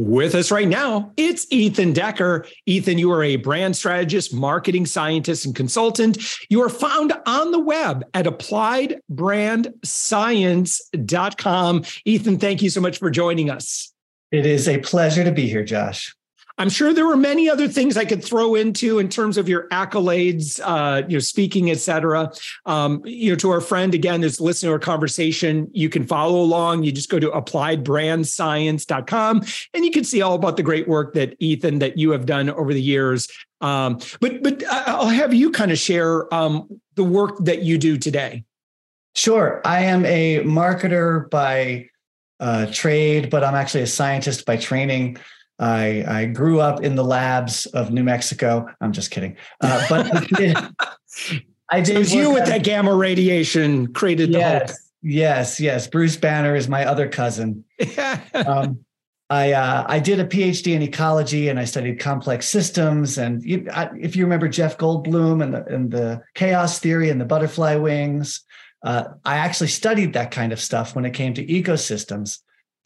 With us right now, it's Ethan Decker. Ethan, you are a brand strategist, marketing scientist, and consultant. You are found on the web at appliedbrandscience.com. Ethan, thank you so much for joining us. It is a pleasure to be here, Josh. I'm sure there were many other things I could throw into in terms of your accolades, uh, you know, speaking, et cetera. Um, you know, to our friend again that's listening to our conversation, you can follow along. You just go to appliedbrandscience.com and you can see all about the great work that Ethan that you have done over the years. Um, but but I'll have you kind of share um, the work that you do today. Sure, I am a marketer by uh, trade, but I'm actually a scientist by training. I, I grew up in the labs of New Mexico. I'm just kidding. Uh, but I did. I did so you with that gamma radiation created yes, the. Yes, yes. Bruce Banner is my other cousin. um, I uh, I did a PhD in ecology and I studied complex systems. And you, I, if you remember Jeff Goldblum and the, and the chaos theory and the butterfly wings, uh, I actually studied that kind of stuff when it came to ecosystems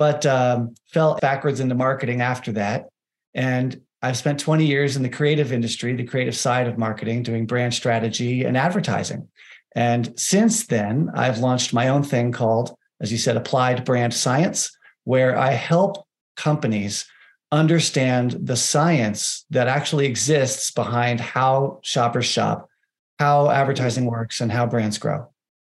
but um, fell backwards into marketing after that. And I've spent 20 years in the creative industry, the creative side of marketing, doing brand strategy and advertising. And since then, I've launched my own thing called, as you said, Applied Brand Science, where I help companies understand the science that actually exists behind how shoppers shop, how advertising works, and how brands grow.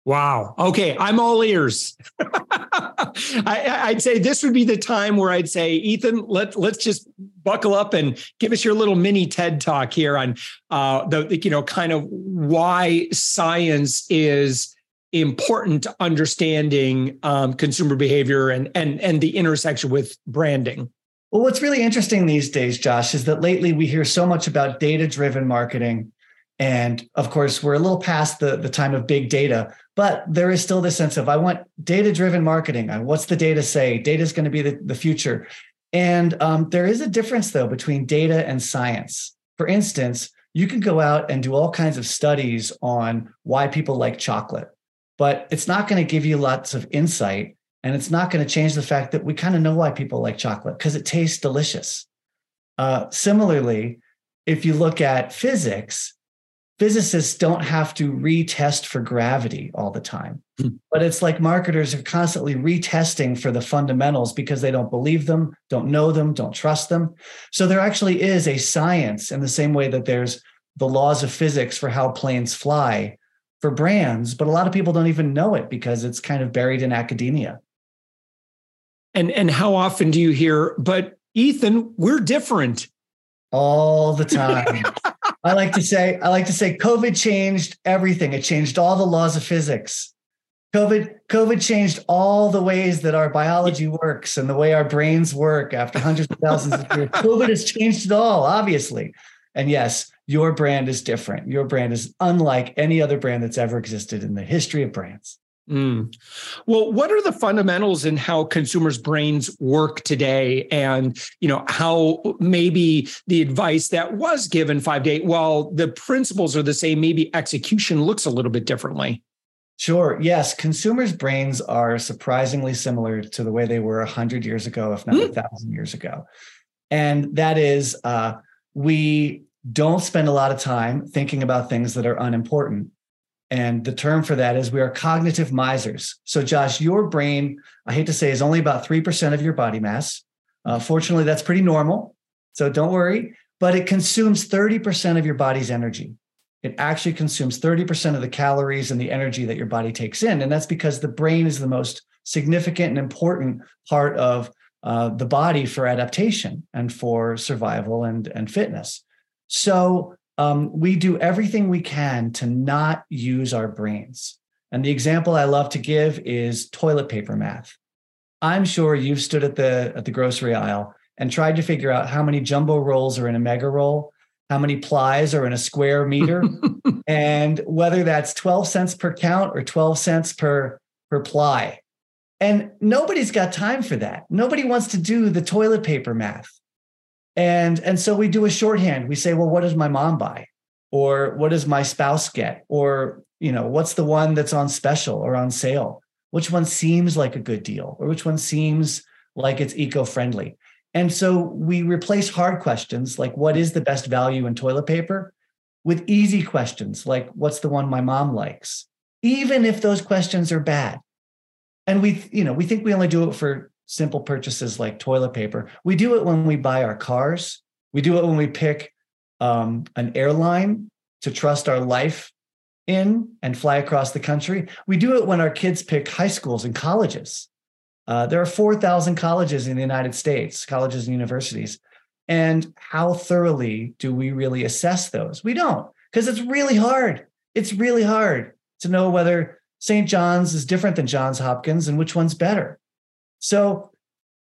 Wow. Okay. I'm all ears. I, would say this would be the time where I'd say, Ethan, let, let's just buckle up and give us your little mini TED talk here on uh, the, you know, kind of why science is important to understanding um, consumer behavior and, and, and the intersection with branding. Well, what's really interesting these days, Josh, is that lately we hear so much about data driven marketing and of course, we're a little past the, the time of big data, but there is still this sense of I want data driven marketing. What's the data say? Data is going to be the, the future. And um, there is a difference, though, between data and science. For instance, you can go out and do all kinds of studies on why people like chocolate, but it's not going to give you lots of insight. And it's not going to change the fact that we kind of know why people like chocolate because it tastes delicious. Uh, similarly, if you look at physics, physicists don't have to retest for gravity all the time. Mm. But it's like marketers are constantly retesting for the fundamentals because they don't believe them, don't know them, don't trust them. So there actually is a science in the same way that there's the laws of physics for how planes fly for brands, but a lot of people don't even know it because it's kind of buried in academia. And and how often do you hear, but Ethan, we're different all the time. I like to say, I like to say COVID changed everything. It changed all the laws of physics. COVID, COVID changed all the ways that our biology works and the way our brains work after hundreds of thousands of years. COVID has changed it all, obviously. And yes, your brand is different. Your brand is unlike any other brand that's ever existed in the history of brands. Mm. Well, what are the fundamentals in how consumers' brains work today, and you know how maybe the advice that was given five to eight, while the principles are the same, maybe execution looks a little bit differently. Sure. Yes, consumers' brains are surprisingly similar to the way they were a hundred years ago, if not a mm. thousand years ago, and that is uh, we don't spend a lot of time thinking about things that are unimportant and the term for that is we are cognitive misers. So, Josh, your brain, I hate to say, is only about 3% of your body mass. Uh, fortunately, that's pretty normal. So don't worry, but it consumes 30% of your body's energy. it actually consumes 30% of the calories and the energy that your body takes in. And that's because the brain is the most significant and important part of uh, the body for adaptation and for survival and, and fitness. So um, we do everything we can to not use our brains. And the example I love to give is toilet paper math. I'm sure you've stood at the at the grocery aisle and tried to figure out how many jumbo rolls are in a mega roll, how many plies are in a square meter, and whether that's 12 cents per count or 12 cents per per ply. And nobody's got time for that. Nobody wants to do the toilet paper math. And, and so we do a shorthand. We say, well, what does my mom buy? Or what does my spouse get? Or, you know, what's the one that's on special or on sale? Which one seems like a good deal? Or which one seems like it's eco-friendly? And so we replace hard questions like what is the best value in toilet paper with easy questions like what's the one my mom likes? Even if those questions are bad and we you know we think we only do it for simple purchases like toilet paper. We do it when we buy our cars. We do it when we pick um, an airline to trust our life in and fly across the country. We do it when our kids pick high schools and colleges. Uh, there are 4000 colleges in the united states colleges and universities and how thoroughly do we really assess those? We don't because it's really hard. It's really hard to know whether St. John's is different than Johns Hopkins and which one's better. So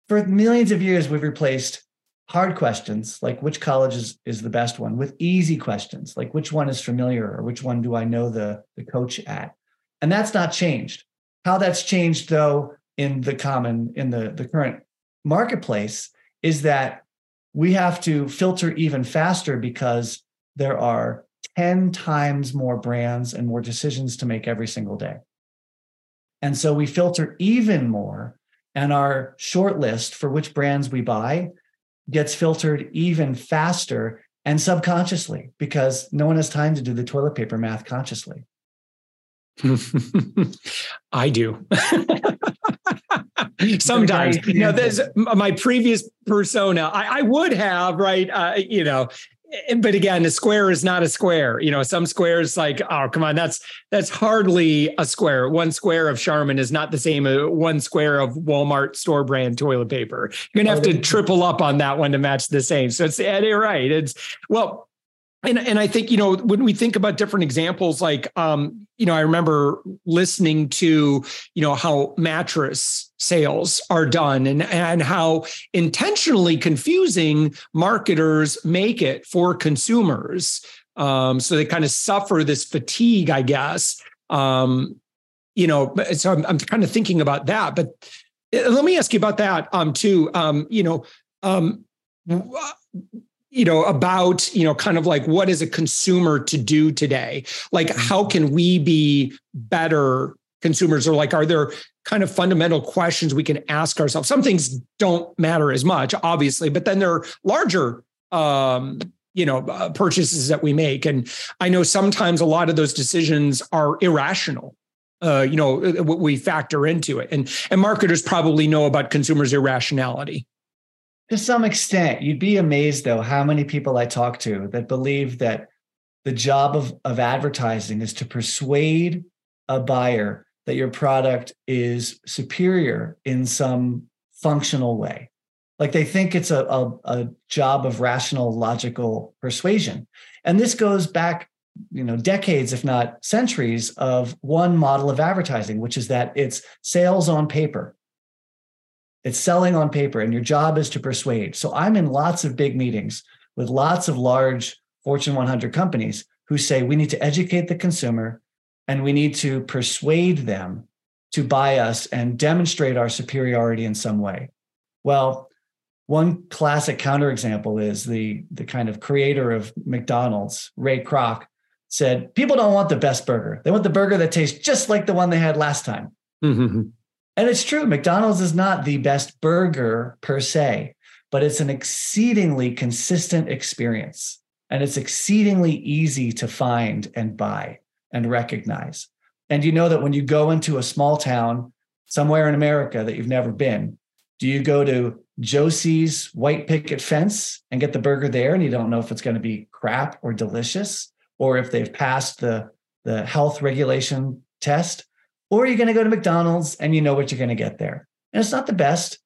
for millions of years, we've replaced hard questions like which college is, is the best one with easy questions like which one is familiar or which one do I know the, the coach at? And that's not changed. How that's changed though in the common, in the, the current marketplace is that we have to filter even faster because there are 10 times more brands and more decisions to make every single day. And so we filter even more, and our short list for which brands we buy gets filtered even faster and subconsciously because no one has time to do the toilet paper math consciously. I do. Sometimes, you know, there's my previous persona. I, I would have, right? Uh, you know, but again, a square is not a square. You know, some squares like, oh, come on, that's that's hardly a square. One square of Charmin is not the same as one square of Walmart store brand toilet paper. You're gonna have to triple up on that one to match the same. So it's you're right. It's well, and and I think you know when we think about different examples, like um, you know, I remember listening to you know how mattress sales are done and and how intentionally confusing marketers make it for consumers. Um, so they kind of suffer this fatigue, I guess. Um, you know, so I'm, I'm kind of thinking about that. But uh, let me ask you about that um, too. Um, you know. Um, you know about you know kind of like what is a consumer to do today? Like mm-hmm. how can we be better consumers? Or like are there kind of fundamental questions we can ask ourselves? Some things don't matter as much obviously but then there are larger um you know uh, purchases that we make. And i know sometimes a lot of those decisions are irrational uh, you know uh, what we factor into it. And and marketers probably know about consumers irrationality to some extent, you'd be amazed though how many people I talk to that believe that the job of, of advertising is to persuade a buyer that your product is superior in some functional way. Like they think it's a, a, a job of rational, logical persuasion. And this goes back you know decades if not centuries of one model of advertising which is that it's sales on paper it's selling on paper, and your job is to persuade. So I'm in lots of big meetings with lots of large Fortune 100 companies who say we need to educate the consumer and we need to persuade them to buy us and demonstrate our superiority in some way. Well, one classic counterexample is the, the kind of creator of McDonald's, Ray Kroc, said people don't want the best burger. They want the burger that tastes just like the one they had last time. Mm-hmm. And it's true, McDonald's is not the best burger per se, but it's an exceedingly consistent experience. And it's exceedingly easy to find and buy and recognize. And you know that when you go into a small town somewhere in America that you've never been, do you go to Josie's white picket fence and get the burger there and you don't know if it's going to be crap or delicious? or if they've passed the, the health regulation test, or you're going to go to McDonald's and you know what you're going to get there. And it's not the best,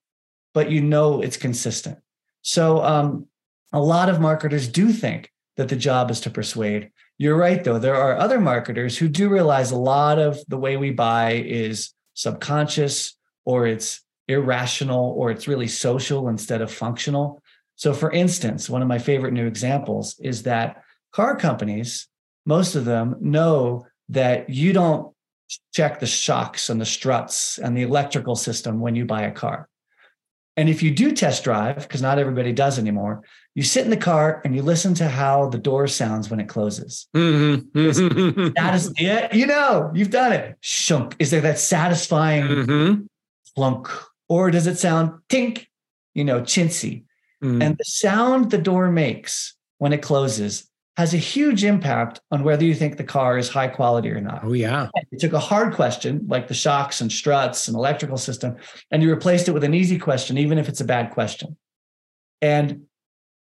but you know it's consistent. So um, a lot of marketers do think that the job is to persuade. You're right, though. There are other marketers who do realize a lot of the way we buy is subconscious or it's irrational or it's really social instead of functional. So, for instance, one of my favorite new examples is that car companies, most of them know that you don't check the shocks and the struts and the electrical system when you buy a car. And if you do test drive, because not everybody does anymore, you sit in the car and you listen to how the door sounds when it closes. Mm-hmm. that is, yeah, you know, you've done it. Shunk. Is there that satisfying mm-hmm. plunk? Or does it sound tink, you know, chintzy? Mm. And the sound the door makes when it closes has a huge impact on whether you think the car is high quality or not. Oh, yeah. You took a hard question like the shocks and struts and electrical system, and you replaced it with an easy question, even if it's a bad question. And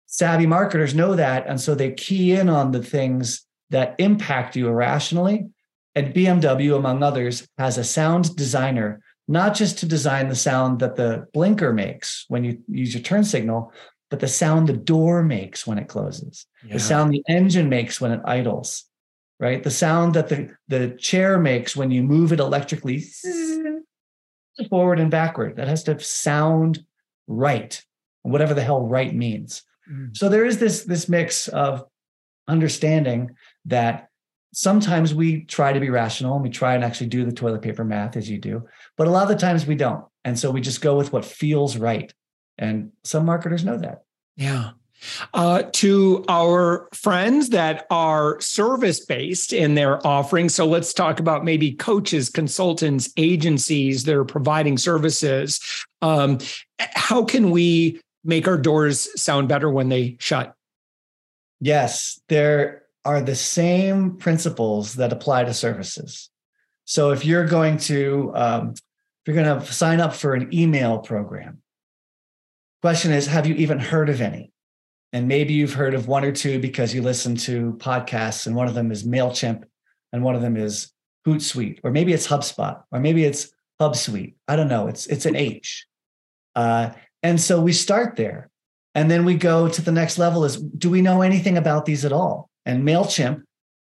savvy marketers know that. And so they key in on the things that impact you irrationally. And BMW, among others, has a sound designer not just to design the sound that the blinker makes when you use your turn signal, but the sound the door makes when it closes, yeah. the sound the engine makes when it idles, right? The sound that the, the chair makes when you move it electrically forward and backward. That has to sound right, whatever the hell right means. Mm. So there is this, this mix of understanding that sometimes we try to be rational and we try and actually do the toilet paper math as you do, but a lot of the times we don't. And so we just go with what feels right. And some marketers know that. Yeah. Uh, to our friends that are service based in their offering. So let's talk about maybe coaches, consultants, agencies that are providing services. Um, how can we make our doors sound better when they shut? Yes, there are the same principles that apply to services. So if you're going to um, if you're going to sign up for an email program, question is, have you even heard of any? And maybe you've heard of one or two because you listen to podcasts, and one of them is Mailchimp, and one of them is Hootsuite, or maybe it's HubSpot, or maybe it's HubSuite. I don't know. It's it's an H. Uh, and so we start there, and then we go to the next level: is do we know anything about these at all? And MailChimp,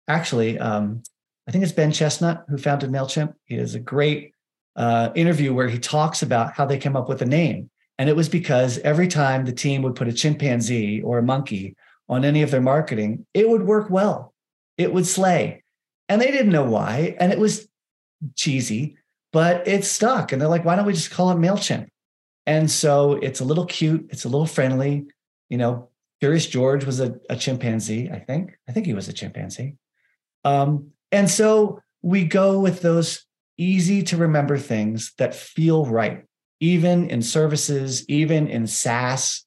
actually, um, I think it's Ben Chestnut who founded MailChimp. He has a great uh, interview where he talks about how they came up with the name. And it was because every time the team would put a chimpanzee or a monkey on any of their marketing, it would work well. It would slay. And they didn't know why. And it was cheesy, but it stuck. And they're like, why don't we just call it MailChimp? And so it's a little cute, it's a little friendly. You know, Curious George was a, a chimpanzee, I think. I think he was a chimpanzee. Um, and so we go with those easy to remember things that feel right, even in services, even in SaaS,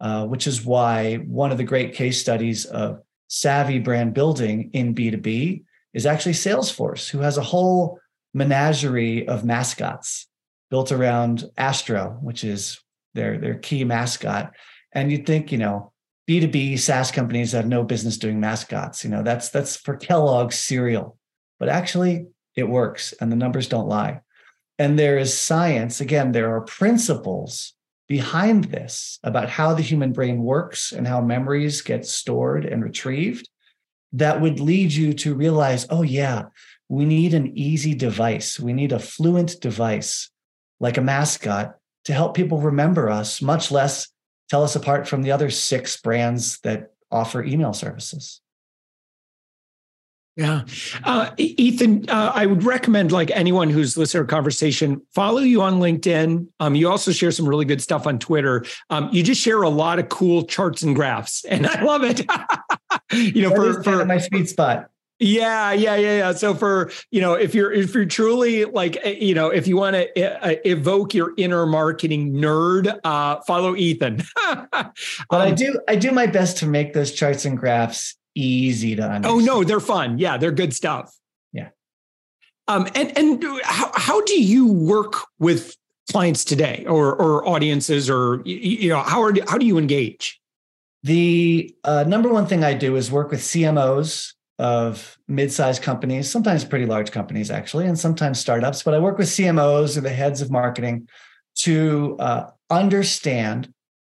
uh, which is why one of the great case studies of savvy brand building in B2B is actually Salesforce, who has a whole menagerie of mascots built around Astro, which is their, their key mascot. And you'd think, you know, B2B SaaS companies have no business doing mascots. You know, that's that's for Kellogg's cereal. But actually it works and the numbers don't lie. And there is science, again, there are principles behind this about how the human brain works and how memories get stored and retrieved that would lead you to realize, oh yeah, we need an easy device. We need a fluent device like a mascot to help people remember us, much less tell us apart from the other six brands that offer email services? Yeah. Uh, Ethan, uh, I would recommend like anyone who's listening to our conversation, follow you on LinkedIn. Um, you also share some really good stuff on Twitter. Um, you just share a lot of cool charts and graphs and I love it. you know, that for, for my sweet spot. Yeah, yeah, yeah, yeah. So for you know, if you're if you're truly like eh, you know, if you want to uh, evoke your inner marketing nerd, uh, follow Ethan. but um, I do I do my best to make those charts and graphs easy to understand. Oh no, they're fun. Yeah, they're good stuff. Yeah. Um, and and how how do you work with clients today, or or audiences, or you know, how are how do you engage? The uh, number one thing I do is work with CMOs of mid-sized companies, sometimes pretty large companies actually, and sometimes startups. But I work with CMOs or the heads of marketing to uh, understand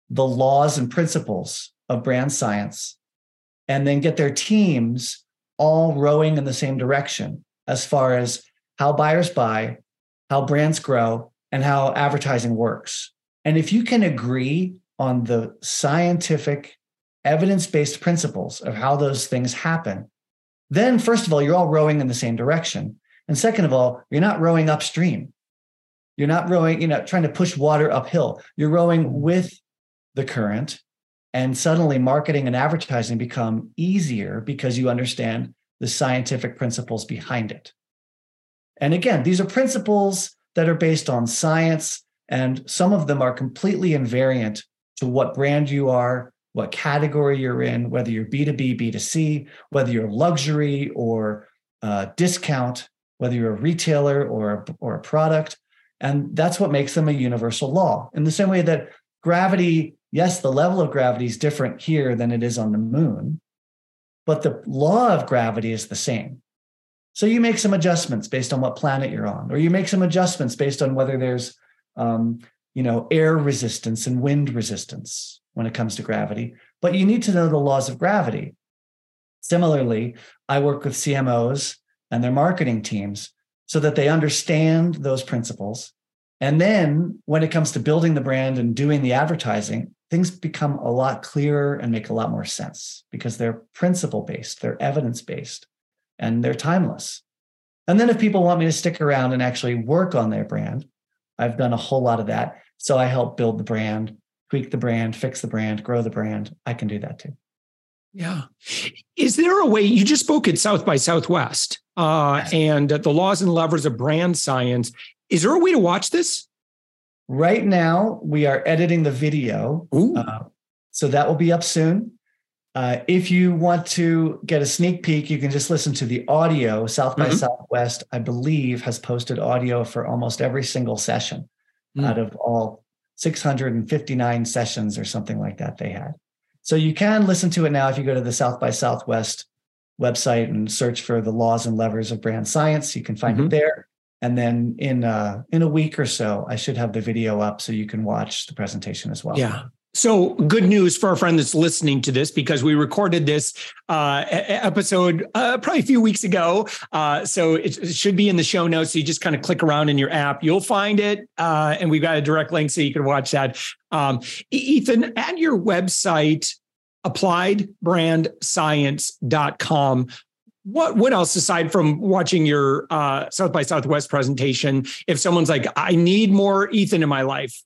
the laws and principles of brand science, and then get their teams all rowing in the same direction as far as how buyers buy, how brands grow, and how advertising works. And if you can agree on the scientific, evidence based principles of how those things happen, then first of all, you're all rowing in the same direction. And second of all, you're not rowing upstream. You're not rowing, you know, trying to push water uphill. You're rowing with the current. And suddenly marketing and advertising become easier because you understand the scientific principles behind it. And again, these are principles that are based on science, and some of them are completely invariant to what brand you are, what category you're in, whether you're B2B, B2C, whether you're luxury or uh, discount, whether you're a retailer or, or a product. And that's what makes them a universal law. In the same way that gravity, yes, the level of gravity is different here than it is on the moon, but the law of gravity is the same. So you make some adjustments based on what planet you're on, or you make some adjustments based on whether there's, um, you know, air resistance and wind resistance when it comes to gravity, but you need to know the laws of gravity. Similarly, I work with CMOs and their marketing teams so that they understand those principles. And then when it comes to building the brand and doing the advertising, things become a lot clearer and make a lot more sense because they're principle based, they're evidence based, and they're timeless. And then if people want me to stick around and actually work on their brand, I've done a whole lot of that. So I help build the brand, tweak the brand, fix the brand, grow the brand. I can do that too. Yeah. Is there a way you just spoke at South by Southwest uh, and the laws and levers of brand science? Is there a way to watch this? Right now, we are editing the video. Uh, so that will be up soon. Uh, if you want to get a sneak peek, you can just listen to the audio. South by mm-hmm. Southwest, I believe, has posted audio for almost every single session mm. out of all 659 sessions or something like that they had. So you can listen to it now if you go to the South by Southwest website and search for the laws and levers of brand science. You can find mm-hmm. it there. And then in uh, in a week or so, I should have the video up so you can watch the presentation as well. Yeah. So good news for a friend that's listening to this because we recorded this uh, episode uh, probably a few weeks ago. Uh, so it, it, should be in the show notes. So you just kind of click around in your app, you'll find it, uh, and we've got a direct link so you can watch that. Um, Ethan, at your website, appliedbrandscience.com. What what else aside from watching your uh, South by Southwest presentation? If someone's like, I need more Ethan in my life,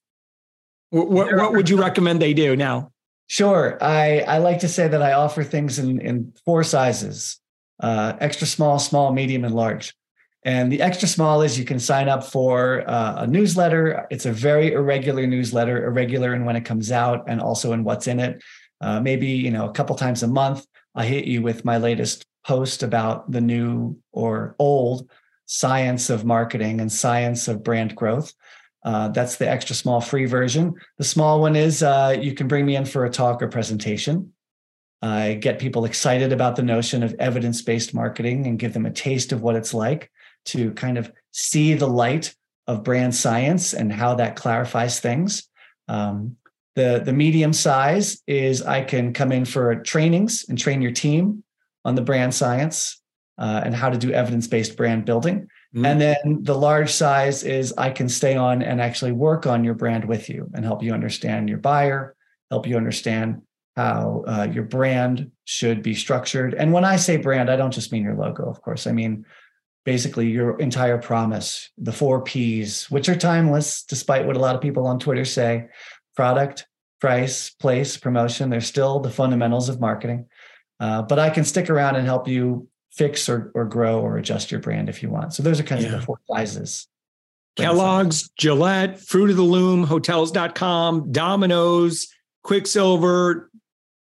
what, what would you recommend they do now? Sure. I, I like to say that I offer things in, in four sizes uh, extra small, small, medium, and large. And the extra small is you can sign up for uh, a newsletter. It's a very irregular newsletter, irregular in when it comes out and also in what's in it. Uh, maybe you know a couple times a month, I hit you with my latest post about the new or old science of marketing and science of brand growth. Uh, that's the extra small free version. The small one is uh, you can bring me in for a talk or presentation. I get people excited about the notion of evidence based marketing and give them a taste of what it's like to kind of see the light of brand science and how that clarifies things. Um, the, the medium size is I can come in for trainings and train your team on the brand science uh, and how to do evidence based brand building. Mm-hmm. And then the large size is I can stay on and actually work on your brand with you and help you understand your buyer, help you understand how uh, your brand should be structured. And when I say brand, I don't just mean your logo, of course. I mean basically your entire promise, the four P's, which are timeless, despite what a lot of people on Twitter say product, price, place, promotion. They're still the fundamentals of marketing. Uh, but I can stick around and help you fix or, or grow or adjust your brand if you want. So those are kind yeah. of the four sizes. Kellogg's, Gillette, Fruit of the Loom, Hotels.com, Domino's, Quiksilver,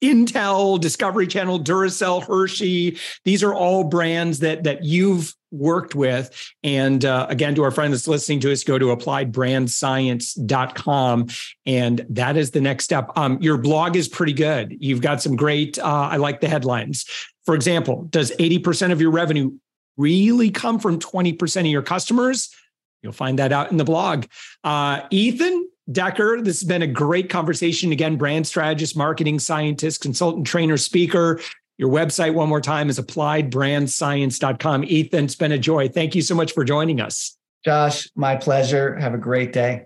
Intel, Discovery Channel, Duracell, Hershey. These are all brands that that you've worked with. And uh, again, to our friend that's listening to us, go to appliedbrandscience.com. And that is the next step. Um, your blog is pretty good. You've got some great, uh, I like the headlines. For example, does 80% of your revenue really come from 20% of your customers? You'll find that out in the blog. Uh, Ethan, Decker, this has been a great conversation. Again, brand strategist, marketing scientist, consultant, trainer, speaker. Your website, one more time, is appliedbrandscience.com. Ethan, it's been a joy. Thank you so much for joining us. Josh, my pleasure. Have a great day.